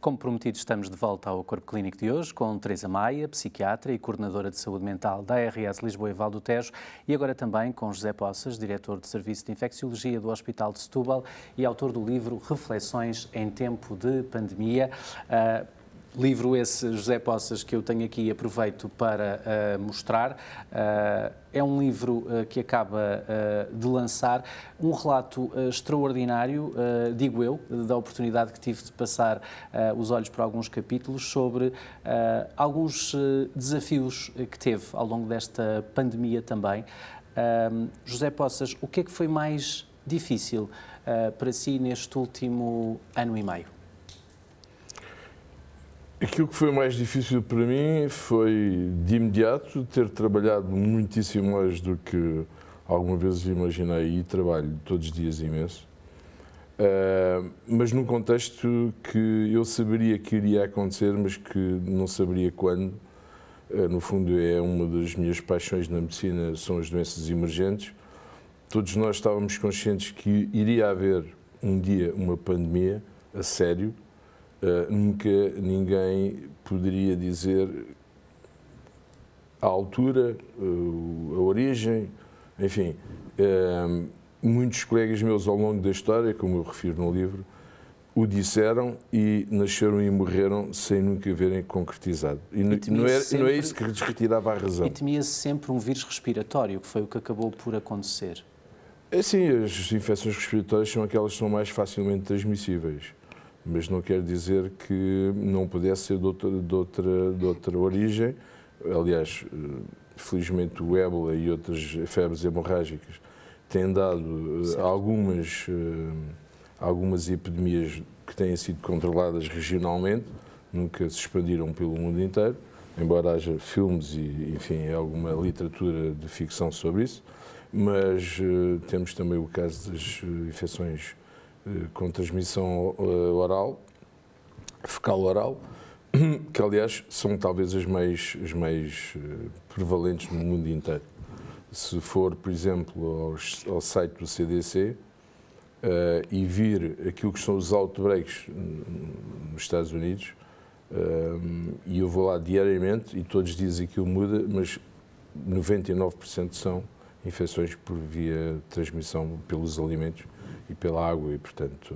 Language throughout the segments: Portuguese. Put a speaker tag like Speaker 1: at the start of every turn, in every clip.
Speaker 1: Como prometido, estamos de volta ao Corpo Clínico de hoje com Teresa Maia, psiquiatra e coordenadora de saúde mental da ARS Lisboa e Val do Tejo, e agora também com José Poças, diretor de Serviço de Infecciologia do Hospital de Setúbal e autor do livro Reflexões em Tempo de Pandemia. Uh, livro esse, José Poças, que eu tenho aqui e aproveito para uh, mostrar. Uh, é um livro uh, que acaba de lançar um relato extraordinário, digo eu, da oportunidade que tive de passar os olhos para alguns capítulos sobre alguns desafios que teve ao longo desta pandemia também. José Poças, o que é que foi mais difícil para si neste último ano e meio?
Speaker 2: Aquilo que foi mais difícil para mim foi, de imediato, ter trabalhado muitíssimo mais do que alguma vez imaginei e trabalho todos os dias imenso. Uh, mas num contexto que eu saberia que iria acontecer, mas que não saberia quando. Uh, no fundo, é uma das minhas paixões na medicina, são as doenças emergentes. Todos nós estávamos conscientes que iria haver um dia uma pandemia a sério, Uh, nunca ninguém poderia dizer a altura, uh, a origem, enfim. Uh, muitos colegas meus ao longo da história, como eu refiro no livro, o disseram e nasceram e morreram sem nunca verem concretizado. E, e não, é, sempre, não é isso que lhes retirava a razão.
Speaker 1: E temia-se sempre um vírus respiratório, que foi o que acabou por acontecer.
Speaker 2: É sim, as infecções respiratórias são aquelas que são mais facilmente transmissíveis mas não quer dizer que não pudesse ser de outra, de outra, de outra origem. Aliás, eh, felizmente o ébola e outras febres hemorrágicas têm dado eh, algumas, eh, algumas epidemias que têm sido controladas regionalmente, nunca se expandiram pelo mundo inteiro, embora haja filmes e, enfim, alguma literatura de ficção sobre isso, mas temos também o caso das infecções com transmissão eh, oral, fecal oral, que aliás são talvez as mais, as mais eh, prevalentes no mundo inteiro. Se for, por exemplo, ao, ao site do CDC uh, e vir aquilo que são os outbreaks nos Estados Unidos, uh, e eu vou lá diariamente e todos dizem que aquilo muda, mas 99% são infecções por via transmissão pelos alimentos e pela água e, portanto...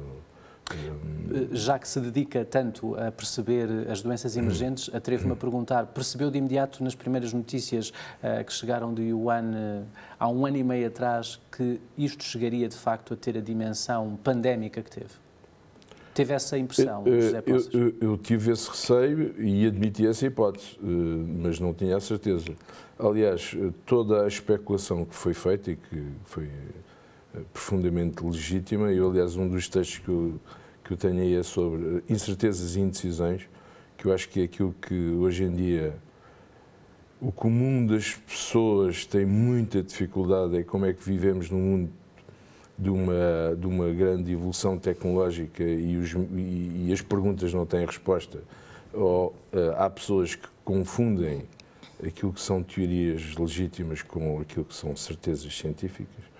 Speaker 1: Eh, Já que se dedica tanto a perceber as doenças emergentes, atrevo-me a perguntar, percebeu de imediato nas primeiras notícias uh, que chegaram de Yuan uh, há um ano e meio atrás que isto chegaria de facto a ter a dimensão pandémica que teve? Teve essa impressão, José
Speaker 2: Poças? Eu, eu, eu, tive esse receio e admiti essa hipótese, mas não tinha a certeza. Aliás, toda a especulação que foi feita e que foi profundamente legítima. Eu, aliás, um dos textos que eu, que eu tenho aí é sobre incertezas e indecisões, que eu acho que é aquilo que hoje em dia o comum das pessoas tem muita dificuldade, é como é que vivemos num mundo de uma, de uma grande evolução tecnológica e, os, e, e as perguntas não têm resposta. Ou uh, há pessoas que confundem aquilo que são teorias legítimas com aquilo que são certezas científicas.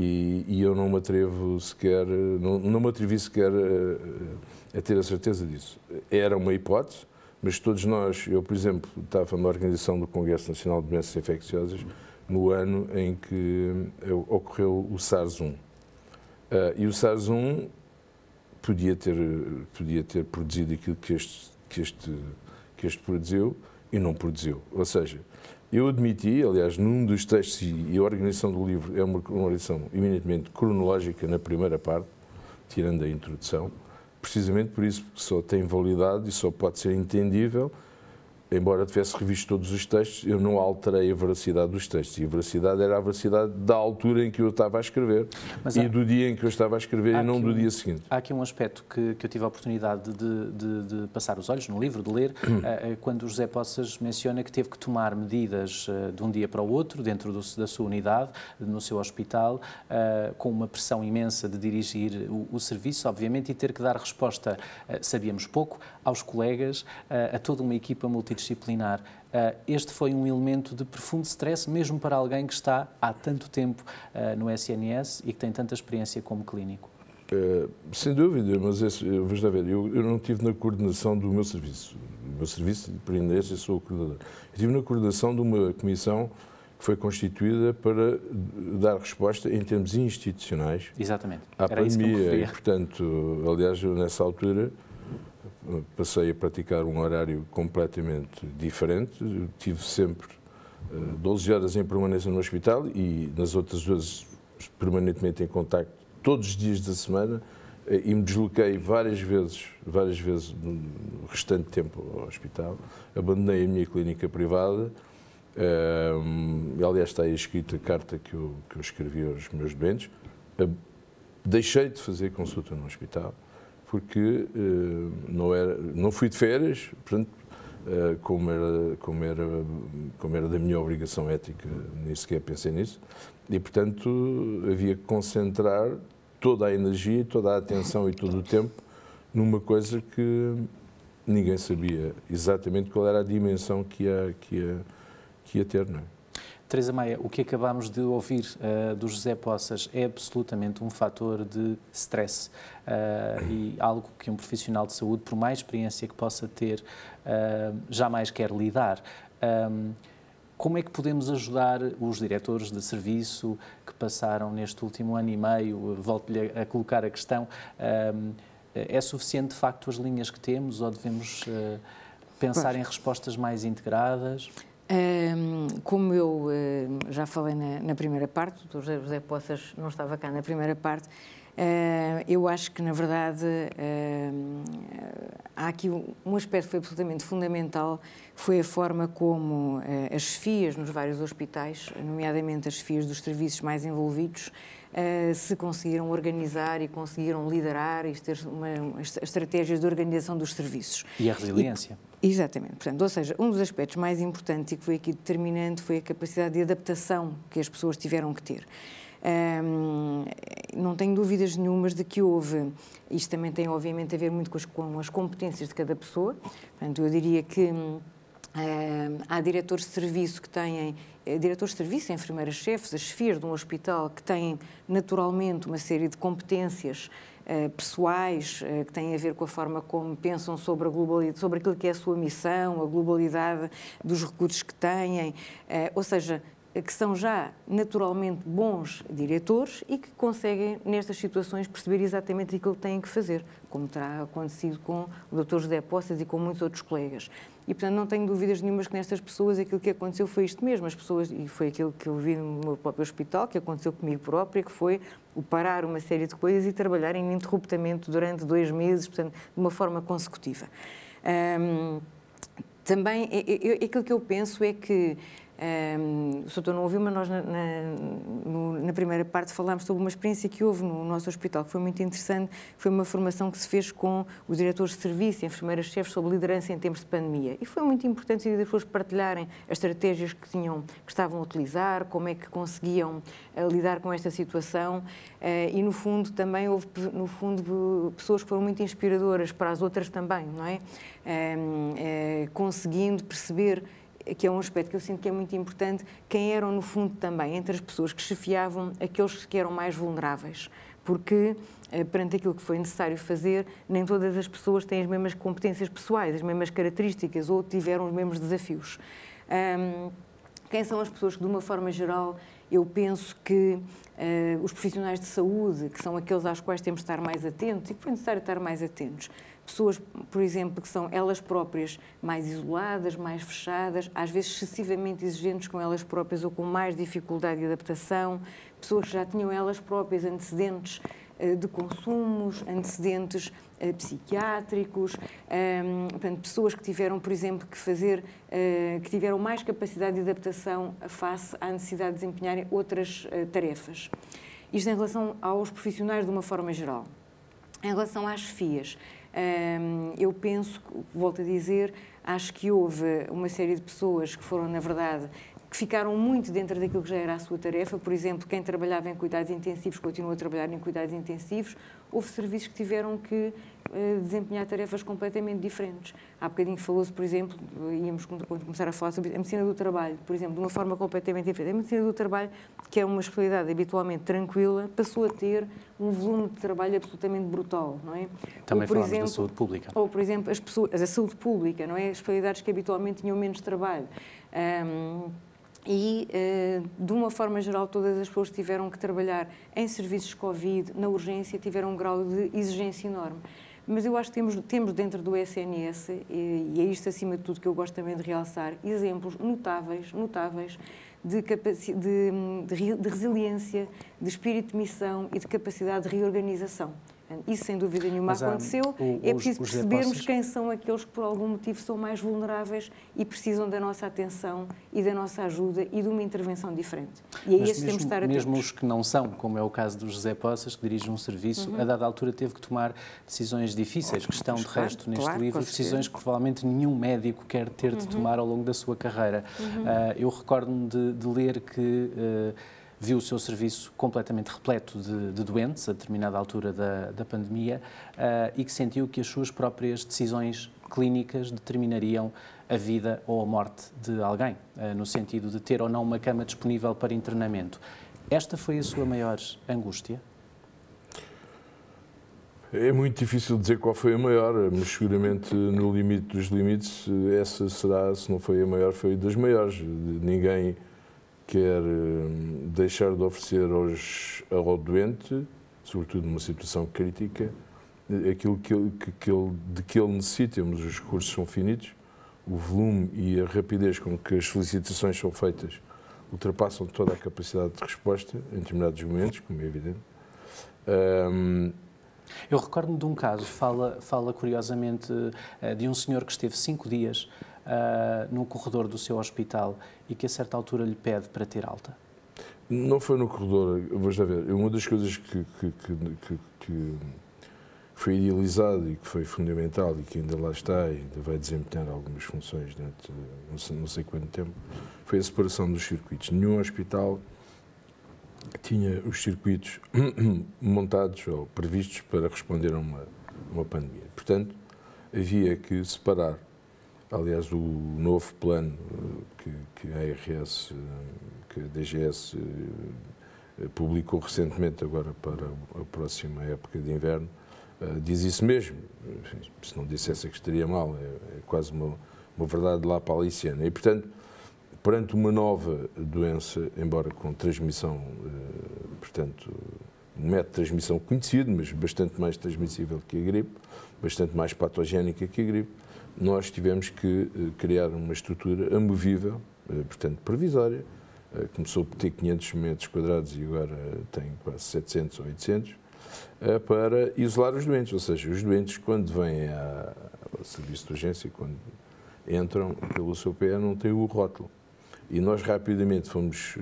Speaker 2: E, e, eu não me atrevo sequer, não, não me atrevi sequer a, a, ter a certeza disso. Era uma hipótese, mas todos nós, eu por exemplo, estava na organização do Congresso Nacional de Doenças Infecciosas no ano em que ocorreu o SARS-1. Uh, e o SARS-1 podia ter, podia ter produzido aquilo que este, que, este, que este produziu e não produziu. Ou seja, eu admiti, aliás, num dos textos, e a organização do livro é uma organização eminentemente cronológica na primeira parte, tirando a introdução, precisamente por isso, porque só tem validade e só pode ser entendível embora tivesse revisto todos os textos, eu não alterei a veracidade dos textos. E a veracidade era a veracidade da altura em que eu estava a escrever Mas e há... do dia em que eu estava a escrever há e não do dia seguinte.
Speaker 1: Há aqui um aspecto que, que eu tive a oportunidade de, de, de, passar os olhos no livro, de ler, uh, quando o José Poças menciona que teve que tomar medidas uh, de um dia para o outro, dentro do, da sua unidade, no seu hospital, com uma pressão imensa de dirigir o, o, serviço, obviamente, e ter que dar resposta, sabíamos pouco, aos colegas, a toda uma equipa multidisciplinar multidisciplinar. Uh, este foi um elemento de profundo stress, mesmo para alguém que está há tanto tempo uh, no SNS e que tem tanta experiência como clínico.
Speaker 2: Uh, sem dúvida, mas esse, vamos lá ver, eu, eu não estive na coordenação do meu serviço. O meu serviço, por independência, sou o coordenador. Eu estive na coordenação de uma comissão que foi constituída para dar resposta em termos institucionais
Speaker 1: Exatamente.
Speaker 2: à Era pandemia. E, portanto, aliás, eu, nessa altura passei a praticar um horário completamente diferente. Tive sempre 12 eh, horas em permanência no hospital e nas outras vezes permanentemente em contacto todos os dias da semana eh, e me desloquei várias vezes, várias vezes no restante tempo ao hospital. Abandonei a minha clínica privada. Um, eh, aliás, está aí escrita a carta que eu, que eu escrevi aos meus doentes. deixei de fazer consulta no hospital porque uh, não, era, não fui de férias, portanto, uh, como, era, como, era, como era da minha obrigação ética, nem sequer pensei nisso. E, portanto, havia que concentrar toda a energia, toda a atenção e todo o tempo numa coisa que ninguém sabia exatamente qual era a dimensão que ia, que ia, que ia ter. Não é?
Speaker 1: Teresa Maia, o que acabámos de ouvir uh, do José Poças é absolutamente um fator de stress uh, e algo que um profissional de saúde, por mais experiência que possa ter, uh, jamais quer lidar. Um, como é que podemos ajudar os diretores de serviço que passaram neste último ano e meio? Volto-lhe a colocar a questão. Um, é suficiente, de facto, as linhas que temos ou devemos uh, pensar em respostas mais integradas?
Speaker 3: Como eu já falei na, primeira parte, o José, José Poças não estava cá na primeira parte, eu acho que, na verdade, uh, há aqui um aspecto que foi absolutamente fundamental, foi a forma como as FIAs nos vários hospitais, nomeadamente as FIAs dos serviços mais envolvidos, se conseguiram organizar e conseguiram liderar e ter uma, uma, estratégias de organização dos serviços.
Speaker 1: E a resiliência.
Speaker 3: E, Exatamente. Portanto, ou seja, um dos aspectos mais importantes e que foi aqui determinante foi a capacidade de adaptação que as pessoas tiveram que ter. Não tenho dúvidas nenhumas de que houve, isto também tem obviamente a ver muito com as, com as competências de cada pessoa, portanto eu diria que há diretores de serviço que têm, eh, diretores de serviço, enfermeiras-chefes, as FIAs de um hospital que têm naturalmente uma série de competências eh, pessoais uh, que têm a ver com a forma como pensam sobre a globalidade, sobre aquilo que é a sua missão, a globalidade dos recursos que têm, ou seja, que são já naturalmente bons diretores e que conseguem, nestas situações, perceber exatamente aquilo que têm que fazer, como terá acontecido com o Dr. José Poças e com muitos outros colegas. E, portanto, não tenho dúvidas nenhumas que nestas pessoas aquilo que aconteceu foi isto mesmo. As pessoas, e foi aquilo que eu vi no meu próprio hospital, que aconteceu comigo própria, que foi o parar uma série de coisas e trabalhar ininterruptamente durante dois meses, portanto, de uma forma consecutiva. Também, aquilo que eu penso é que um, o doutor não ouviu, mas nós na, na, na, primeira parte falámos sobre uma experiência que houve no nosso hospital, que foi muito interessante, foi uma formação que se fez com os diretores de serviço, enfermeiras-chefes, sobre liderança em tempos de pandemia. E foi muito importante as pessoas partilharem as estratégias que, tinham, que estavam a utilizar, como é que conseguiam uh, lidar com esta situação. Uh, e, no fundo, também houve, no fundo, pessoas que foram muito inspiradoras para as outras também, não é? Uh, conseguindo perceber que é um aspecto que eu sinto que é muito importante, quem eram, no fundo, também, entre as pessoas que chefiavam, aqueles que eram mais vulneráveis. Porque, eh, perante aquilo que foi necessário fazer, nem todas as pessoas têm as mesmas competências pessoais, as mesmas características ou tiveram os mesmos desafios. Um, quem são as pessoas que, de uma forma geral, eu penso que uh, os profissionais de saúde, que são aqueles às quais temos de estar mais atentos e que foi necessário estar mais atentos, pessoas, por exemplo, que são elas próprias mais isoladas, mais fechadas, às vezes excessivamente exigentes com elas próprias ou com mais dificuldade de adaptação, pessoas que já tinham elas próprias antecedentes eh, de consumos, antecedentes psiquiátricos, ehm, portanto, pessoas que tiveram, por exemplo, que fazer, eh, que tiveram mais capacidade de adaptação face à necessidade de desempenharem outras tarefas. Isto em relação aos profissionais de uma forma geral. Em relação às FIAs, eu penso, volto a dizer, acho que houve uma série de pessoas que foram, na verdade, que ficaram muito dentro daquilo que já era a sua tarefa. Por exemplo, quem trabalhava em cuidados intensivos continua a trabalhar em cuidados intensivos. Houve serviços que tiveram que uh, desempenhar tarefas completamente diferentes. Há bocadinho falou-se, por exemplo, íamos começar a falar sobre a medicina do trabalho, por exemplo, de uma forma completamente diferente. A medicina do trabalho, que é uma especialidade habitualmente tranquila, passou a ter um volume de trabalho absolutamente brutal, não é?
Speaker 1: Também ou, falamos exemplo, da saúde pública.
Speaker 3: Ou, por exemplo, as pessoas, a saúde pública, não é? As especialidades que habitualmente tinham menos trabalho. Um, e, eh, de uma forma geral, todas as pessoas tiveram que trabalhar em serviços Covid, na urgência, tiveram um grau de exigência enorme. Mas eu acho que temos, temos dentro do SNS, e, é isto acima de tudo que eu gosto também de realçar, exemplos notáveis, notáveis de, de, de resiliência, de espírito de missão e de capacidade de reorganização. Isso, sem dúvida nenhuma, Mas, aconteceu. O, é preciso percebermos quem são aqueles que, por algum motivo, são mais vulneráveis e precisam da nossa atenção e da nossa ajuda e de uma intervenção diferente. E
Speaker 1: aí esses temos de estar atentos. Mesmo os que não são, como é o caso do José Poças, que dirige um serviço, uhum. a dada altura teve que tomar decisões difíceis, que estão, de resto, claro, neste claro, livro, decisões que provavelmente nenhum médico quer ter de uhum. tomar ao longo da sua carreira. Uhum. Uh, eu recordo-me de, de, ler que. Uh, viu o seu serviço completamente repleto de, de doentes a determinada altura da, da pandemia uh, e que sentiu que as suas próprias decisões clínicas determinariam a vida ou a morte de alguém, uh, no sentido de ter ou não uma cama disponível para internamento. Esta foi a sua maior angústia?
Speaker 2: É muito difícil dizer qual foi a maior, mas seguramente no limite dos limites, essa será, se não foi a maior, foi das maiores. Ninguém quer hum, deixar de oferecer aos, ao doente, sobretudo numa situação crítica, aquilo que que, que ele, de que ele necessita, mas os recursos são finitos, o volume e a rapidez com que as solicitações são feitas ultrapassam toda a capacidade de resposta em determinados momentos, como é evidente. Um,
Speaker 1: eu recordo-me de um caso, fala, fala curiosamente eh, de um senhor que esteve cinco dias uh, corredor do seu hospital e que a certa altura lhe pede para ter alta?
Speaker 2: Não foi no corredor, vou já ver. Uma das coisas que, que, que, que, foi idealizado e que foi fundamental e que ainda lá está e ainda vai desempenhar algumas funções durante não sei, não sei quanto tempo, foi a separação dos circuitos. Nenhum hospital tinha os circuitos montados ou previstos para responder a uma, uma pandemia. Portanto, havia que separar Aliás, o novo plano eh, que, que a ARS, eh, que a DGS eh, publicou recentemente agora para a próxima época de inverno, diz isso mesmo. Se não dissesse que estaria mal, é, é quase uma, uma verdade lá para a aliciana. E, portanto, perante uma nova doença, embora com transmissão, portanto, um método de transmissão conhecido, mas bastante mais transmissível que a gripe, bastante mais patogénica que a gripe, nós tivemos que eh, criar uma estrutura amovível, eh, portanto provisória, eh, começou por ter 500 metros quadrados e agora tem quase 700 ou 800, para isolar os doentes, ou seja, os doentes quando vêm ao serviço de urgência, quando entram pelo seu pé, não têm o rótulo. E nós rapidamente fomos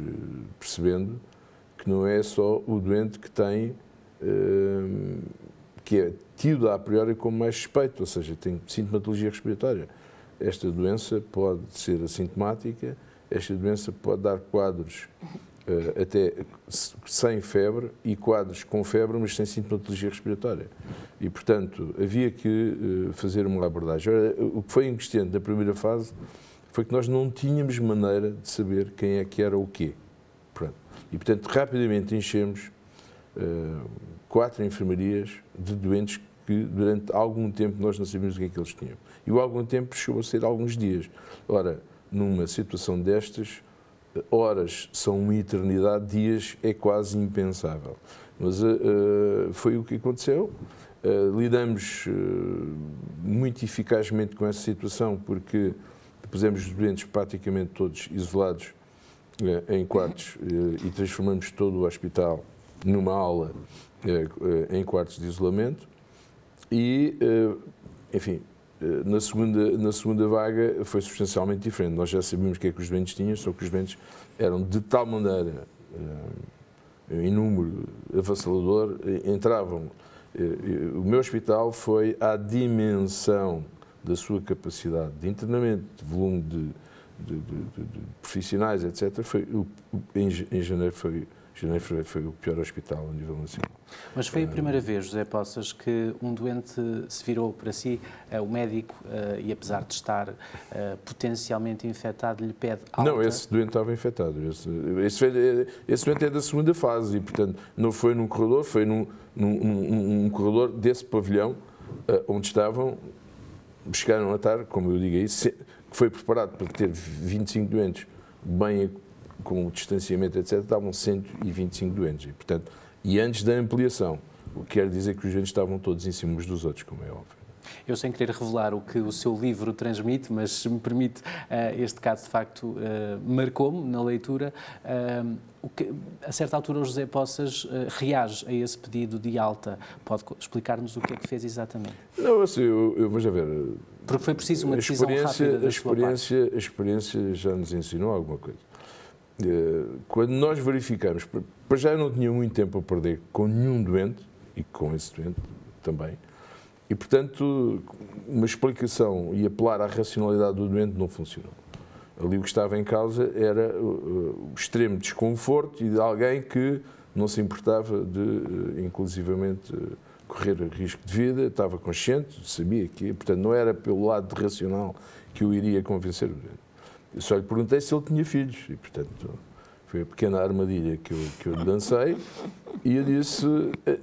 Speaker 2: percebendo que não é só o doente que tem que é tido a priori como mais suspeito, ou seja, tem sintomatologia respiratória. Esta doença pode ser assintomática, esta doença pode dar quadros uh, até sem febre e quadros com febre, mas sem sintomatologia respiratória. E, portanto, havia que uh, fazer uma abordagem. Ora, o que foi inquestionante da primeira fase foi que nós não tínhamos maneira de saber quem é que era o quê. Pronto. E, portanto, rapidamente enchemos uh, quatro enfermarias de doentes que durante algum tempo nós não sabíamos o que é que eles tinham. E o algum tempo chegou a ser alguns dias. Ora, numa situação destas, horas são uma eternidade, dias é quase impensável. Mas uh, foi o que aconteceu. Uh, lidamos uh, muito eficazmente com essa situação porque pusemos os doentes praticamente todos isolados em quartos e transformamos todo o hospital numa aula em quartos de isolamento e, eh, enfim, na segunda, na segunda vaga foi substancialmente diferente. Nós já sabíamos o que é que os doentes tinham, só que os doentes eram de tal maneira, em número avassalador, entravam. O meu hospital foi à dimensão da sua capacidade de internamento, de volume de, de, de, de profissionais, etc., foi, em janeiro foi Janeiro foi o pior hospital a nível nacional.
Speaker 1: Mas foi a primeira vez, José Poças, que um doente se virou para si, uh, o médico, uh, e apesar de estar uh, potencialmente infectado, lhe pede alta?
Speaker 2: Não, esse doente estava infectado. Esse, esse, esse doente é da segunda fase e, portanto, não foi num corredor, foi num, num, num, num corredor desse pavilhão onde estavam, chegaram a estar, como eu digo aí, que foi preparado para ter 25 doentes bem com o distanciamento, etc., estavam 125 doentes. E, portanto, e antes da ampliação, o que quer dizer que os doentes estavam todos em cima uns dos outros, como é óbvio.
Speaker 1: Eu, sem querer revelar o que o seu livro transmite, mas se me permite, uh, este caso de facto uh, marcou-me na leitura. Que, a certa altura, o José Poças reage a esse pedido de alta. Pode explicar-nos o que é que fez exatamente?
Speaker 2: Não, assim, eu, eu vou já ver.
Speaker 1: Porque foi preciso uma decisão rápida da
Speaker 2: a experiência, a experiência já nos ensinou alguma coisa. Eh, quando nós verificamos, para já eu não tinha muito tempo a perder com nenhum doente, e com esse doente também, e portanto uma explicação e apelar à racionalidade do doente não funcionou. Ali o que estava em causa era o extremo desconforto e de alguém que não se importava de, eh, inclusivamente, correr risco de vida, estava consciente, sabia que, portanto, não era pelo lado racional que eu iria convencer o doente. Eu só lhe perguntei se ele tinha filhos e, portanto, foi a pequena armadilha que eu, que eu lhe lancei e eu disse,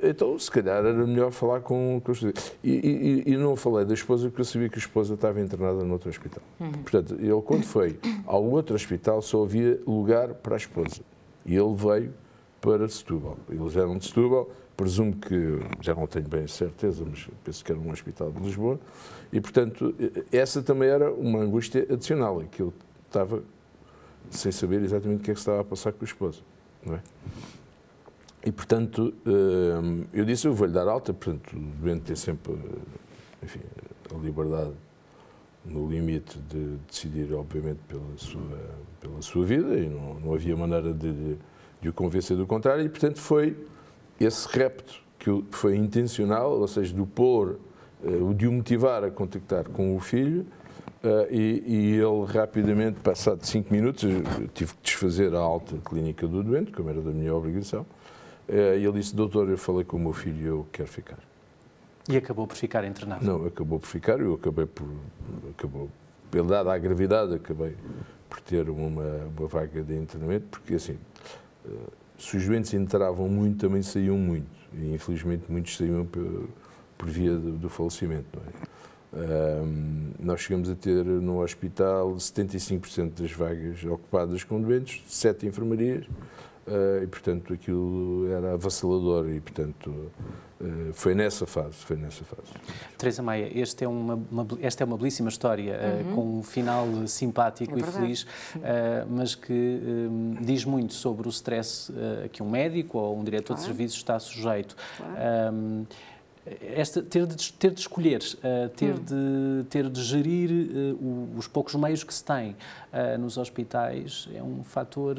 Speaker 2: então, se calhar era melhor falar com, com os e, e, e, não falei da esposa porque eu sabia que a esposa estava internada no outro hospital. Uhum. Portanto, ele, quando foi ao outro hospital, só havia lugar para a esposa. E ele veio para Setúbal. Eles eram de Setúbal, presumo que, já não tenho bem certeza, mas penso que era um hospital de Lisboa, e, portanto, essa também era uma angústia adicional, que eu estava sem saber exatamente o que é que estava a passar com a esposa. Não é? E, portanto, hum, eu disse, eu vou-lhe dar alta, portanto, o doente tem sempre, enfim, a liberdade no limite de decidir, obviamente, pela sua, pela sua vida e não, não havia maneira de, de o convencer do contrário e, portanto, foi esse repto que foi intencional, ou seja, de o pôr, eh, de o motivar a contactar com o filho, Uh, e, e, ele rapidamente, passado cinco minutos, tive que desfazer a alta clínica do doente, como era da minha obrigação, uh, e ele disse, doutor, eu falei com o meu filho e eu quero ficar.
Speaker 1: E acabou por ficar internado?
Speaker 2: Não, acabou por ficar, eu acabei por, acabou, pela dada a gravidade, acabei por ter uma, uma vaga de internamento, porque assim, uh, se os doentes entravam muito, também saíam muito, e infelizmente muitos saíam por, por via do, do falecimento, não é? Um, nós chegamos a ter no hospital 75% das vagas ocupadas com doentes, sete enfermarias, uh, e portanto aquilo era avassalador e portanto uh, foi nessa fase, foi nessa fase.
Speaker 1: Teresa Maia, este é uma, uma, esta é uma belíssima história uh, uhum. com um final simpático é e feliz, mas que um, diz muito sobre o stress que um médico ou um diretor claro. de serviços está sujeito. Claro. Um, esta, ter, de, ter de escolher, uh, ter, hum. de, ter de gerir uh, os poucos meios que se tem uh, nos hospitais é um fator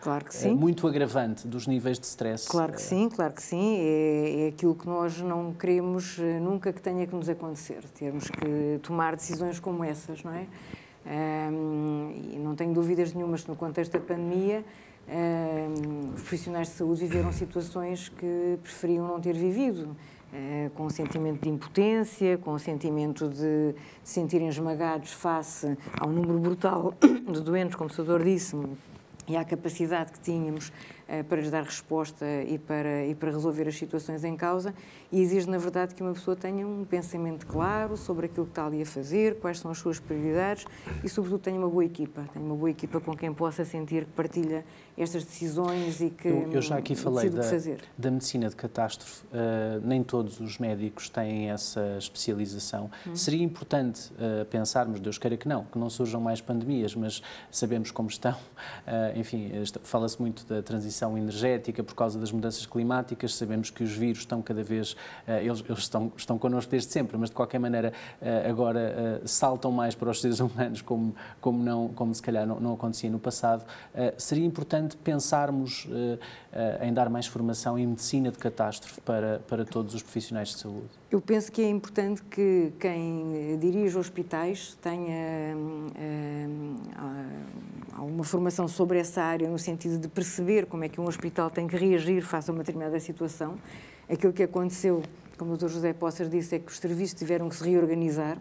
Speaker 3: claro que sim.
Speaker 1: muito agravante dos níveis de stress.
Speaker 3: Claro que sim, claro que sim. É, é aquilo que nós não queremos nunca que tenha que nos acontecer, termos que tomar decisões como essas, não é? Um, e não tenho dúvidas nenhumas que no contexto da pandemia um, os profissionais de saúde viveram situações que preferiam não ter vivido. Eh, com um sentimento de impotência, com um sentimento de se sentirem esmagados face ao número brutal de doentes, como o senador disse, e à capacidade que tínhamos para lhes dar resposta e para, e para resolver as situações em causa, e exige, na verdade, que uma pessoa tenha um pensamento claro sobre aquilo que está ali a fazer, quais são as suas prioridades e, sobretudo, tenha uma boa equipa, tenha uma boa equipa com quem possa sentir que partilha estas decisões e que
Speaker 1: Eu, eu já aqui falei da, da, medicina de catástrofe, uh, nem todos os médicos têm essa especialização. Hum. Seria importante uh, pensarmos, Deus queira que não, que não surjam mais pandemias, mas sabemos como estão, uh, enfim, fala-se muito da transição energética por causa das mudanças climáticas, sabemos que os vírus estão cada vez, eles, eles estão, estão connosco desde sempre, mas de qualquer maneira agora saltam mais para os seres humanos como, como, não, como se calhar não, não acontecia no passado. seria importante pensarmos em dar mais formação em medicina de catástrofe para, para todos os profissionais de saúde?
Speaker 3: Eu penso que é importante que quem dirige hospitais tenha uh, alguma formação sobre essa área, no sentido de perceber como é que um hospital tem que reagir face a uma determinada situação. Aquilo que aconteceu, como o Dr. José Poças disse, é que os serviços tiveram que se reorganizar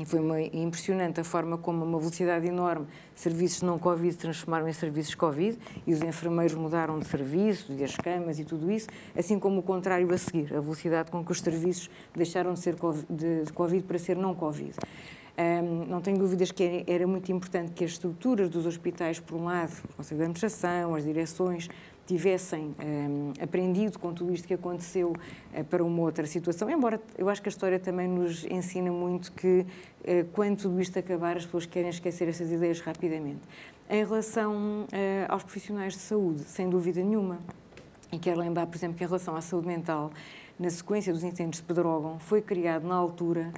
Speaker 3: e foi uma, impressionante a forma como, uma velocidade enorme, serviços não Covid se transformaram em serviços Covid e os enfermeiros mudaram de serviço e as camas e tudo isso, assim como o contrário a seguir, a velocidade com que os serviços deixaram de ser COVID, de COVID para ser não Covid. Um, não tenho dúvidas que era muito importante que as estruturas dos hospitais, por um lado, o Conselho de Administração, as direções, tivessem um, aprendido com tudo isto que aconteceu uh, para uma outra situação, embora eu acho que a história também nos ensina muito que uh, quando tudo isto acabar as pessoas querem esquecer essas ideias rapidamente. Em relação uh, aos profissionais de saúde, sem dúvida nenhuma, e quero lembrar, por exemplo, que em relação à saúde mental, na sequência dos incêndios de Pedrógão, foi criado na altura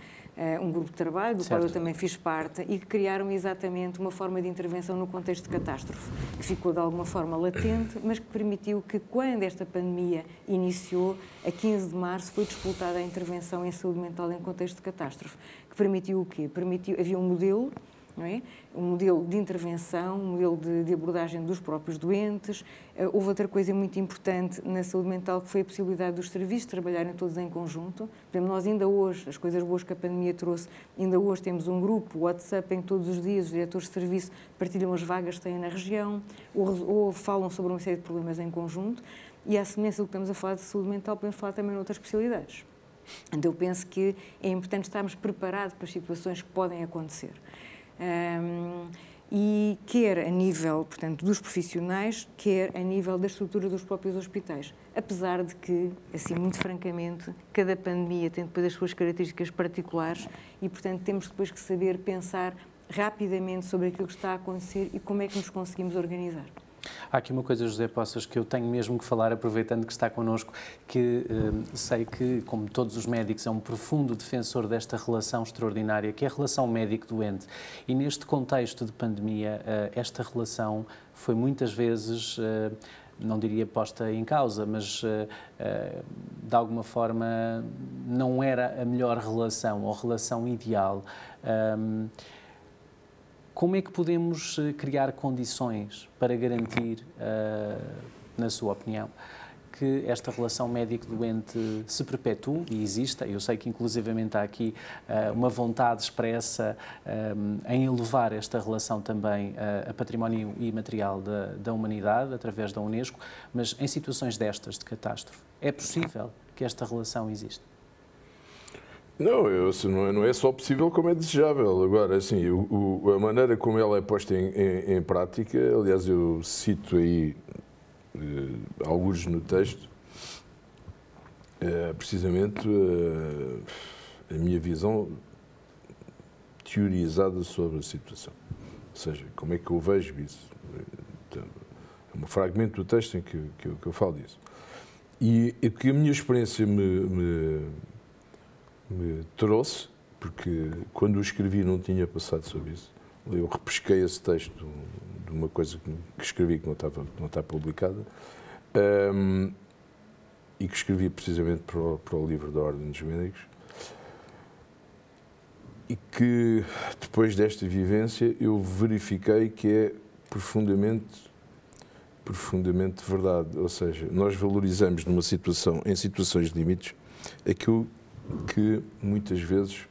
Speaker 3: um grupo de trabalho, do certo. qual eu também fiz parte, e que criaram exatamente uma forma de intervenção no contexto de catástrofe, que ficou de alguma forma latente, mas que permitiu que, quando esta pandemia iniciou, a 15 de março, foi disputada a intervenção em saúde mental em contexto de catástrofe, que permitiu o quê? Permitiu, havia um modelo é? um modelo de intervenção, um modelo de, de, abordagem dos próprios doentes. Uh, houve outra coisa muito importante na saúde mental que foi a possibilidade dos serviços trabalharem todos em conjunto. Por exemplo, nós ainda hoje, as coisas boas que a pandemia trouxe, ainda hoje temos um grupo, WhatsApp, em que todos os dias os diretores de serviço partilham as vagas que têm na região ou, ou falam sobre uma série de problemas em conjunto. E à semelhança do que estamos a falar de saúde mental, podemos falar também de outras especialidades. Então, eu penso que é importante estarmos preparados para as situações que podem acontecer. Um, e quer a nível, portanto, dos profissionais, quer a nível da estrutura dos próprios hospitais. Apesar de que, assim, muito francamente, cada pandemia tem depois as suas características particulares e, portanto, temos depois que saber pensar rapidamente sobre aquilo que está a acontecer e como é que nos conseguimos organizar.
Speaker 1: Há aqui uma coisa, José Poças, que eu tenho mesmo que falar, aproveitando que está connosco, que eh, sei que, como todos os médicos, é um profundo defensor desta relação extraordinária, que é a relação médico-doente. E neste contexto de pandemia, eh, esta relação foi muitas vezes. Eh, não diria posta em causa, mas de alguma forma não era a melhor relação ou relação ideal. Como é que podemos eh, criar condições para garantir, uh, na sua opinião, que esta relação médico-doente se perpetue e exista. Eu sei que, inclusivamente, há aqui uh, uma vontade expressa um, em elevar esta relação também uh, a património imaterial da, da humanidade, através da Unesco, mas em situações destas de catástrofe, é possível que esta relação exista?
Speaker 2: Não, eu, não, é, não, é, só possível como é desejável. Agora, assim, o, o, a maneira como ela é posta em, em, em prática, aliás, eu cito aí eh, alguns no texto, eh, precisamente eh, a minha visão teorizada sobre a situação. Ou seja, como é que eu vejo isso. Então, é um fragmento do texto em que, que, que eu falo disso. E, e que a minha experiência me, me me trouxe, porque quando o escrevi não tinha passado sobre isso. Eu repesquei esse texto de uma coisa que escrevi que não estava não está publicada um, e que escrevi precisamente para o, para o livro da Ordem dos Médicos e que depois desta vivência eu verifiquei que é profundamente profundamente verdade, ou seja, nós valorizamos numa situação em situações de limites aquilo que muitas vezes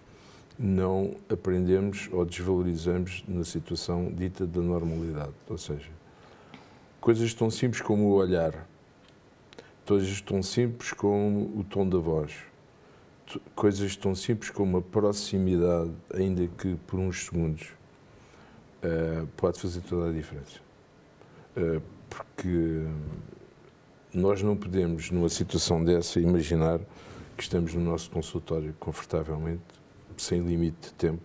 Speaker 2: não aprendemos ou desvalorizamos na situação dita da normalidade. Ou seja, coisas tão simples como o olhar, coisas tão simples como o tom da voz, coisas tão simples como a proximidade, ainda que por uns segundos, uh, pode fazer toda a diferença. Uh, porque nós não podemos, numa situação dessa, imaginar que estamos no nosso consultório confortavelmente, sem limite de tempo,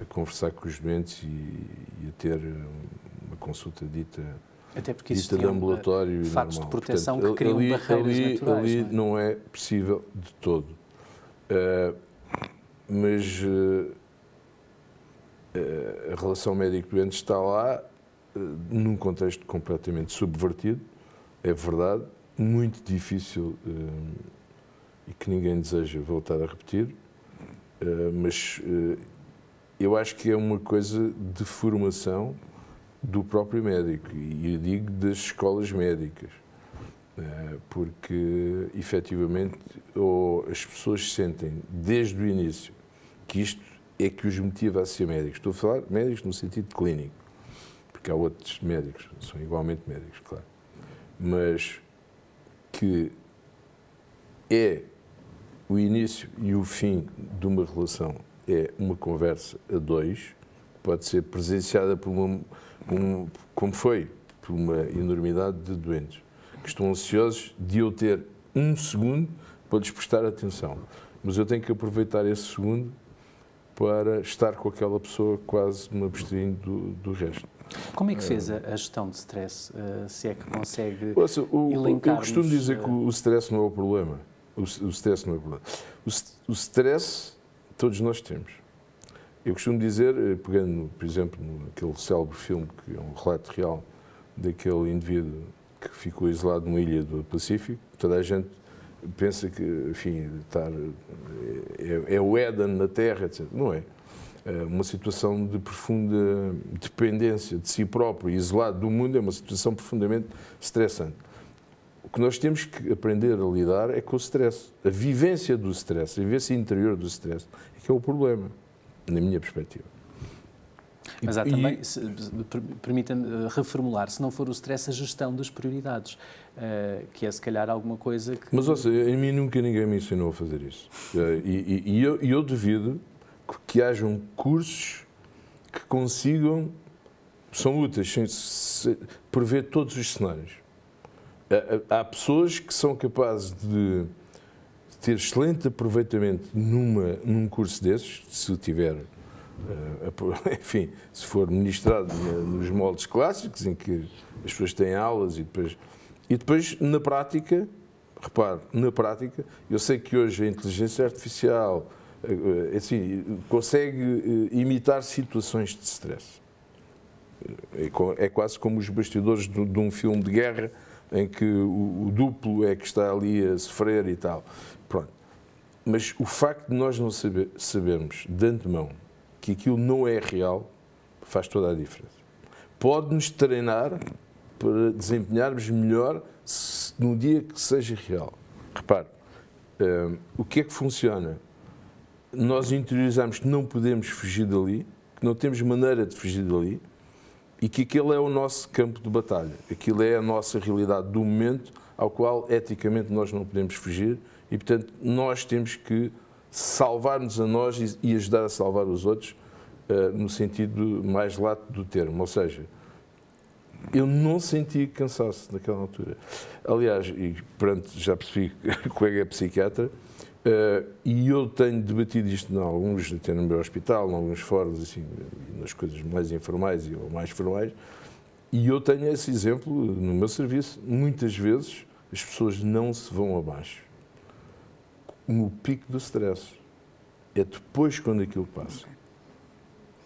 Speaker 2: a conversar com os doentes e, e a ter uma consulta dita
Speaker 1: até porque dita de ambulatório fatos normal. de proteção Portanto, que criam ali, barreiras
Speaker 2: ali,
Speaker 1: naturais.
Speaker 2: Ali não é? não é? possível de todo. Uh, mas uh, a relação médico-doente está lá uh, num contexto completamente subvertido, é verdade, muito difícil e que ninguém deseja voltar a repetir, mas eu acho que é uma coisa de formação do próprio médico, e eu digo das escolas médicas, porque efetivamente ou as pessoas sentem desde o início que isto é que os motiva a ser médicos. Estou a falar médicos no sentido clínico, porque há outros médicos, são igualmente médicos, claro. Mas que é o início e o fim de uma relação é uma conversa a dois, pode ser presenciada por uma, um, como foi, por uma enormidade de doentes que estão ansiosos de eu ter um segundo para lhes prestar atenção. Mas eu tenho que aproveitar esse segundo para estar com aquela pessoa quase me abstraindo do, do resto.
Speaker 1: Como é que fez a, a gestão de stress? Uh, se é que consegue
Speaker 2: Ouça, o, Eu costumo dizer que o stress não é o problema. O, stress não é problema. O, o stress todos nós temos. Eu costumo dizer, eh, pegando, por exemplo, naquele célebre filme, que é um relato real daquele indivíduo que ficou isolado numa ilha do Pacífico, toda a gente pensa que, enfim, estar, é, é o Éden na Terra, etc. Não é. é. Uma situação de profunda dependência de si próprio isolado do mundo é uma situação profundamente estressante. O que nós temos que aprender a lidar é com o stress. A vivência do stress, a vivência interior do stress, é que é o problema, na minha perspectiva.
Speaker 1: Mas há também, permita-me eh, reformular, se não for o stress, a gestão das prioridades, uh, que é se calhar alguma coisa que...
Speaker 2: Mas, ou seja, a mim nunca ninguém me ensinou a fazer isso. Uh, e, e, eu, eu devido que hajam cursos que consigam, são úteis, sem, sem, prever todos os cenários. Há pessoas que são capazes de ter excelente aproveitamento numa, num curso desses, se tiver eh, enfim, se for ministrado nos moldes clássicos, em que as pessoas têm aulas e depois. E depois, na prática, repare, na prática, eu sei que hoje a inteligência artificial eh, assim, consegue eh, imitar situações de stress. É quase como os bastidores de um filme de guerra em que o duplo é que está ali a sofrer e tal. Pronto. Mas o facto de nós não saber, sabermos de antemão que aquilo não é real, faz toda a diferença. Pode-nos treinar para desempenharmos melhor no dia que seja real. Repare, um, o que é que funciona? Nós interiorizamos que não podemos fugir dali, que não temos maneira de fugir dali e que aquele é o nosso campo de batalha. Aquilo é a nossa realidade do momento ao qual eticamente nós não podemos fugir e, portanto, nós temos que salvar-nos a nós e ajudar a salvar os outros, eh, no sentido mais lato do termo. Ou seja, eu não senti cansaço naquela altura. Aliás, e pronto, já percebi que o colega é psiquiatra, uh, e eu tenho debatido isto em alguns, até no meu hospital, em alguns fóruns, assim, nas coisas mais informais ou mais formais, e eu tenho esse exemplo no meu serviço. Muitas vezes as pessoas não se vão abaixo no pico do stress. É depois quando aquilo passa.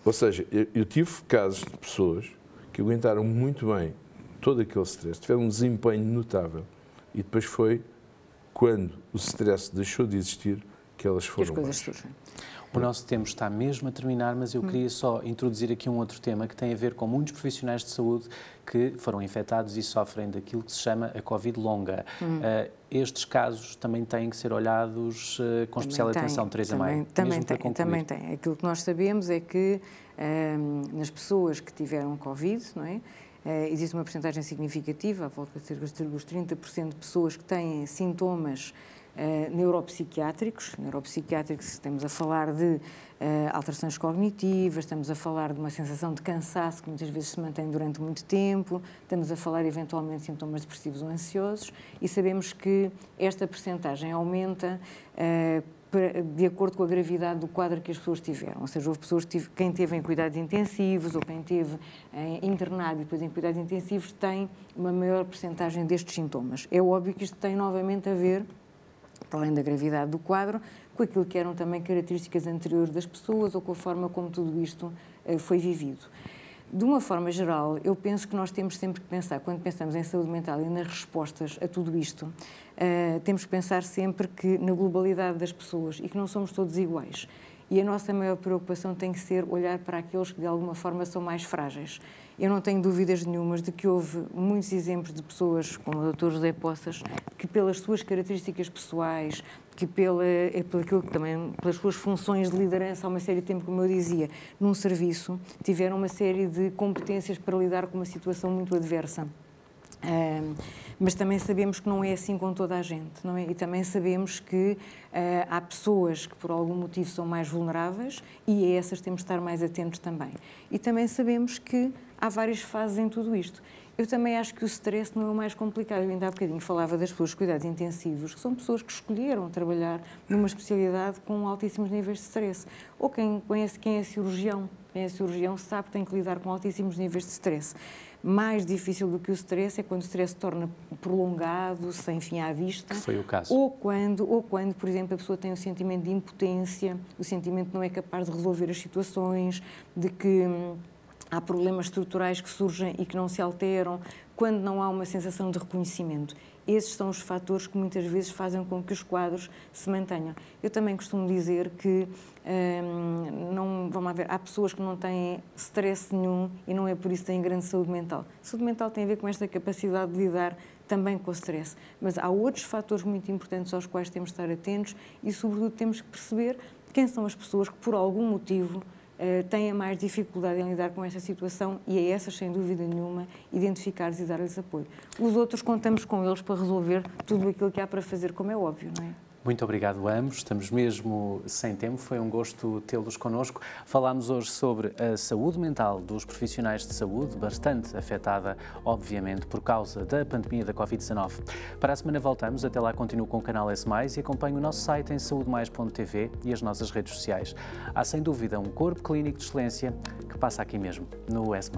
Speaker 2: Ou seja, eu, eu tive casos de pessoas que aguentaram muito bem todo aquele stress, tiveram um desempenho notável e depois foi quando o stress deixou de existir que elas foram.
Speaker 3: Que as coisas surgem.
Speaker 1: O nosso tempo está mesmo a terminar, mas eu queria só introduzir aqui um outro tema que tem a ver com muitos profissionais de saúde que foram infectados e sofrem daquilo que se chama a Covid longa. Hum. Uh, estes casos também têm que ser olhados uh, com também especial tem, atenção, Teresa
Speaker 3: também,
Speaker 1: Maia.
Speaker 3: Também tem, também tem. Aquilo que nós sabemos é que uh, nas pessoas que tiveram Covid, não é? Uh, existe uma porcentagem significativa, à volta de cerca dos 30% de pessoas que têm sintomas uh, neuropsiquiátricos. Neuropsiquiátricos, estamos a falar de uh, alterações cognitivas, estamos a falar de uma sensação de cansaço que muitas vezes se mantém durante muito tempo, estamos a falar eventualmente de sintomas depressivos ou ansiosos e sabemos que esta percentagem aumenta uh, de acordo com a gravidade do quadro que as pessoas tiveram. Ou seja, houve pessoas, que quem teve em cuidados intensivos ou quem teve internado e depois em cuidados intensivos tem uma maior percentagem destes sintomas. É óbvio que isto tem novamente a ver para além da gravidade do quadro, com aquilo que eram também características anteriores das pessoas ou com a forma como tudo isto uh, foi vivido. De uma forma geral, eu penso que nós temos sempre que pensar, quando pensamos em saúde mental e nas respostas a tudo isto, uh, temos que pensar sempre que na globalidade das pessoas e que não somos todos iguais. E a nossa maior preocupação tem que ser olhar para aqueles que de alguma forma são mais frágeis. Eu não tenho dúvidas nenhumas de que houve muitos exemplos de pessoas, como o Dr. José Poças, que pelas suas características pessoais, que pela, é pelo aquilo que também, pelas suas funções de liderança há uma série de tempo, como eu dizia, num serviço, tiveram uma série de competências para lidar com uma situação muito adversa. Mas também sabemos que não é assim com toda a gente, não é? E também sabemos que uh, há pessoas que por algum motivo são mais vulneráveis e a essas temos de estar mais atentos também. E também sabemos que há várias fases em tudo isto. Eu também acho que o stress não é o mais complicado. Eu ainda há bocadinho falava das pessoas de cuidados intensivos, que são pessoas que escolheram trabalhar numa especialidade com altíssimos níveis de stress. Ou quem conhece quem é cirurgião, quem é cirurgião sabe que tem que lidar com altíssimos níveis de stress. Mais difícil do que o stress é quando o stress se torna prolongado, sem fim à vista.
Speaker 1: Que foi o caso.
Speaker 3: Ou quando, ou quando, por exemplo, a pessoa tem um sentimento de impotência, o sentimento não é capaz de resolver as situações, de que hum, há problemas estruturais que surgem e que não se alteram, quando não há uma sensação de reconhecimento. Esses são os fatores que muitas vezes fazem com que os quadros se mantenham. Eu também costumo dizer que hum, não, vamos ver, há pessoas que não têm stress nenhum e não é por isso que têm grande saúde mental. Saúde mental tem a ver com esta capacidade de lidar também com o stress. Mas há outros fatores muito importantes aos quais temos de estar atentos e, sobretudo, temos que perceber quem são as pessoas que, por algum motivo, uh, tenha mais dificuldade em lidar com esta situação e a essas, sem dúvida nenhuma, identificar-lhes e dar-lhes apoio. Os outros contamos com eles para resolver tudo aquilo que há para fazer, como é óbvio, não é?
Speaker 1: Muito obrigado a ambos, estamos mesmo sem tempo, foi um gosto tê-los connosco. Falámos hoje sobre a saúde mental dos profissionais de saúde, bastante afetada, obviamente, por causa da pandemia da Covid-19. Para a semana voltamos, até lá continuo com o canal S+, e acompanhe o nosso site em saudemais.tv e as nossas redes sociais. Há sem dúvida um corpo clínico de excelência que passa aqui mesmo, no S+.